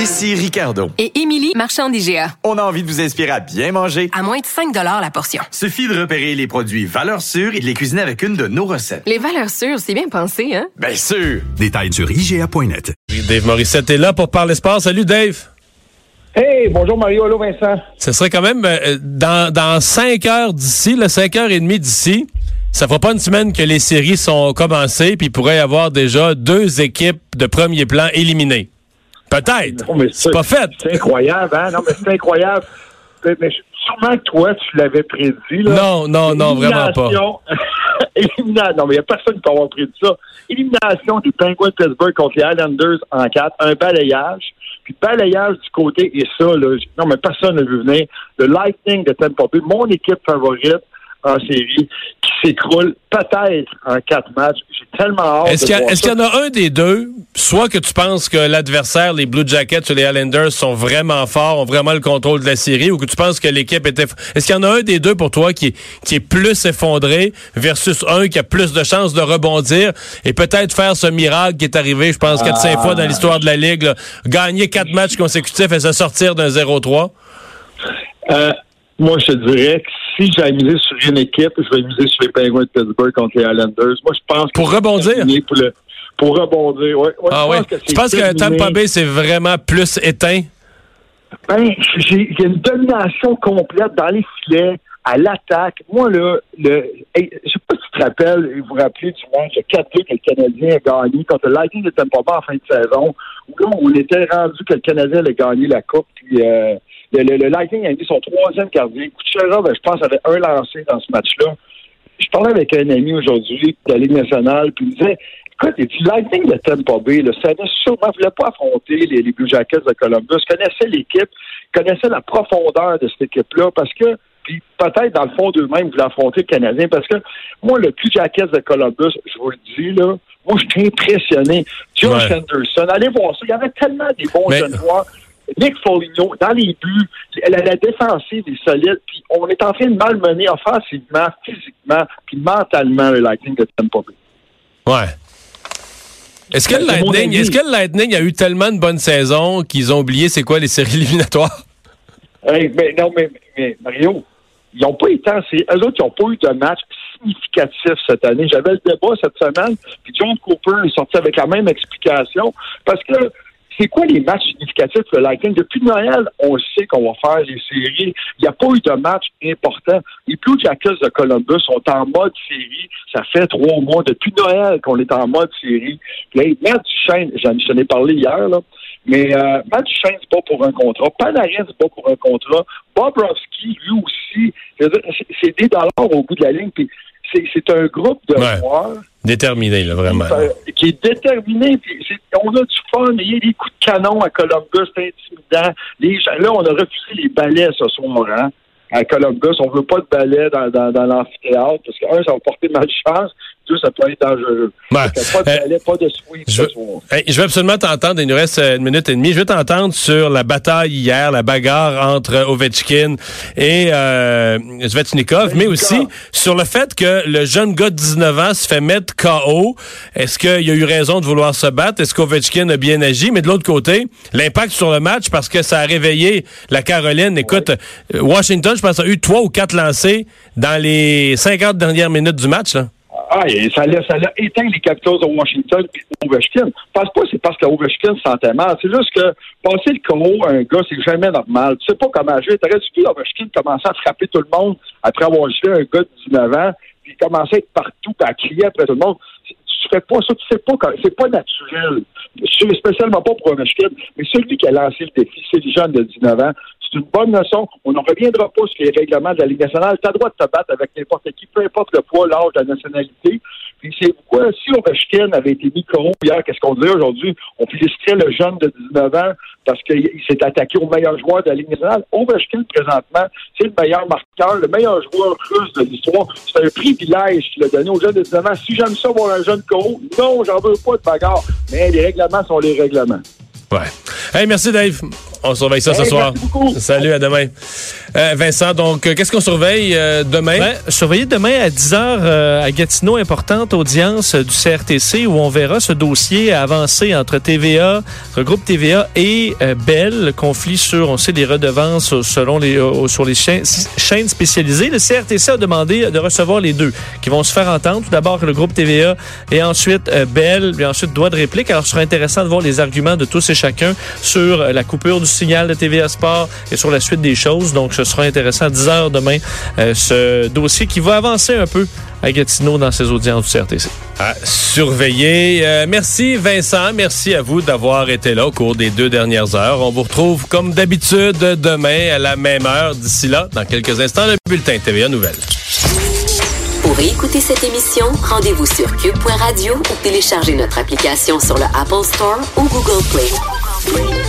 Ici Ricardo. Et Émilie, marchand d'IGA. On a envie de vous inspirer à bien manger. À moins de 5 la portion. Suffit de repérer les produits valeurs sûres et de les cuisiner avec une de nos recettes. Les valeurs sûres, c'est bien pensé, hein? Bien sûr! Détails sur IGA.net. Dave Morissette est là pour parler sport. Salut Dave! Hey, bonjour Mario, allô Vincent. Ce serait quand même euh, dans, dans 5 heures d'ici, le 5 heures et demie d'ici, ça fera pas une semaine que les séries sont commencées, puis il pourrait y avoir déjà deux équipes de premier plan éliminées. Peut-être. C'est pas fait. C'est incroyable, hein? Non, mais c'est incroyable. Mais, sûrement que toi, tu l'avais prédit. Là. Non, non, non, vraiment pas. Élimination. Non, mais il n'y a personne qui peut avoir prédit ça. Élimination des Penguins de Pittsburgh contre les Islanders en 4, un balayage. Puis balayage du côté, et ça, là, non, mais personne ne vu venir. Le Lightning de Tampa Bay, mon équipe favorite en série, s'écroule peut-être en quatre matchs. J'ai tellement hâte Est-ce qu'il y, en a un des deux, soit que tu penses que l'adversaire, les Blue Jackets ou les Islanders, sont vraiment forts, ont vraiment le contrôle de la série, ou que tu penses que l'équipe était... Est-ce qu'il y en a un des deux pour toi qui, qui est plus effondré versus un qui a plus de chances de rebondir et peut-être faire ce miracle qui est arrivé, je pense, 4-5 fois dans l'histoire de la Ligue, gagner quatre matchs consécutifs et se sortir d'un 0-3? Euh, moi, je te dirais que si j'ai misé sur une équipe, je vais miser sur les Penguins de Pittsburgh contre les Islanders. Moi, je pense que Pour rebondir? Pour, le, pour rebondir, oui. Ouais, ah oui? Tu penses que Tampa Bay, c'est vraiment plus éteint? Ben, j'ai une domination complète dans les filets, à l'attaque. Moi, là, le, je sais pas si tu te rappelles, vous vous rappelez du match 4 que le Canadien a gagné contre le Lightning de Tampa Bay en fin de saison, où là, on était rendu que le Canadien allait gagner la Coupe, puis... Euh, le, Lightning a mis son troisième gardien. Kucherov, ben, je pense, avait un lancé dans ce match-là. Je parlais avec un ami aujourd'hui de la Ligue nationale, puis il me disait Écoute, le Lightning de Tampa Bay, là, ça ne sûrement voulait pas affronter les, les Blue Jackets de Columbus, connaissait l'équipe, connaissait la profondeur de cette équipe-là, parce que puis peut-être dans le fond d'eux-mêmes voulaient affronter le Canadien parce que moi le Blue Jackets de Columbus, je vous le dis là, moi je suis impressionné. Josh Anderson, allez voir ça, il y avait tellement des bons jeunes joueurs. Nick Foligno, dans les buts, la, la défensive est solide, puis on est en train de malmener offensivement, physiquement, puis mentalement le Lightning de Tampa Bay. Ouais. Est-ce que, le Lightning, est-ce que le Lightning a eu tellement de bonnes saisons qu'ils ont oublié c'est quoi les séries éliminatoires? Hey, mais non, mais, mais Mario, ils n'ont pas été assez. Eux autres, ils n'ont pas eu de match significatif cette année. J'avais le débat cette semaine, puis John Cooper est sorti avec la même explication. Parce que c'est quoi les matchs significatifs? Pour le Lightning? Depuis Noël, on sait qu'on va faire les séries. Il n'y a pas eu de match important. Les Blue Jackets de Columbus sont en mode série. Ça fait trois mois depuis Noël qu'on est en mode série. Là, Matt Duchesne, j'en ai parlé hier, là, mais euh, Matt Duchesne, c'est pas pour un contrat. Panarin, c'est pas pour un contrat. Bobrovski, lui aussi, c'est des dollars au bout de la ligne. Puis c'est un groupe de joueurs Déterminé, là, vraiment. Qui, est déterminé. Puis on a du fun. Il y a des coups de canon à Columbus, c'est intimidant. Les là, on a refusé les balais ce soir. Hein? À Columbus, on veut pas de balais dans, dans, dans l'amphithéâtre parce que, un, ça va porter malchance ça peut être dangereux. pas de, euh, pas de je, je veux absolument t'entendre. Il nous reste euh, une minute et demie. Je veux t'entendre sur la bataille hier, la bagarre entre Ovechkin et euh, mais aussi sur le fait que le jeune gars de 19 ans se fait mettre KO. Est-ce qu'il y a eu raison de vouloir se battre? Est-ce qu'Ovechkin a bien agi? Mais de l'autre côté, l'impact sur le match parce que ça a réveillé la Caroline. Écoute, euh, Washington, je pense, a eu trois ou quatre lancés dans les 50 dernières minutes du match. Là. Ah, ça l'a, éteint les Capitals de Washington et Ovechkin. Je pense pas que c'est parce que Ovechkin se sentait mal. C'est juste que passer le KO un gars, c'est jamais normal. Tu sais pas comment jouer. T'aurais dû Ovechkin commencer à frapper tout le monde après avoir joué un gars de 19 ans, puis commencer à être partout, à crier après tout le monde. Tu fais pas ça, tu sais pas, c'est pas naturel. Spécialement pas pour Ovechkin, mais celui qui a lancé le défi, c'est le jeune de 19 ans c'est une bonne leçon. On ne reviendra pas sur les règlements de la Ligue nationale. Tu as le droit de te battre avec n'importe qui, peu importe le poids, l'âge, la nationalité. Puis c'est pourquoi, si Ovechkin avait été mis KO hier, qu'est-ce qu'on dirait aujourd'hui? On féliciterait le jeune de 19 ans parce qu'il s'est attaqué au meilleur joueur de la Ligue nationale. Ovechkin, présentement, c'est le meilleur marqueur, le meilleur joueur russe de l'histoire. C'est un privilège qu'il a donné aux jeunes de 19 ans. Si j'aime ça voir un jeune KO, non, j'en veux pas de bagarre. Mais les règlements sont les règlements. Ouais. Hey, merci Dave. On surveille ça ce Hey, soir. Salut, à demain. Euh, Vincent, donc, euh, qu'est-ce qu'on surveille euh, demain? Ben, surveillez demain à 10h à Gatineau, importante audience du CRTC où on verra ce dossier avancer entre TVA, le groupe TVA et euh, Bell, le conflit sur, on sait, les redevances selon les, euh, sur les chaînes, chaînes spécialisées. Le CRTC a demandé de recevoir les deux qui vont se faire entendre. Tout d'abord le groupe TVA et ensuite euh, Bell, puis ensuite droit de réplique. Alors, ce sera intéressant de voir les arguments de tous et chacun sur euh, la coupure du signal de TVA Sport et sur la suite des choses. Donc, ce sera intéressant à 10 heures demain, euh, ce dossier qui va avancer un peu à Gatineau dans ses audiences du CRTC. À surveiller. Euh, merci Vincent, merci à vous d'avoir été là au cours des deux dernières heures. On vous retrouve comme d'habitude demain à la même heure. D'ici là, dans quelques instants, le bulletin TVA Nouvelles. Pour écouter cette émission, rendez-vous sur cube.radio ou téléchargez notre application sur le Apple Store ou Google Play.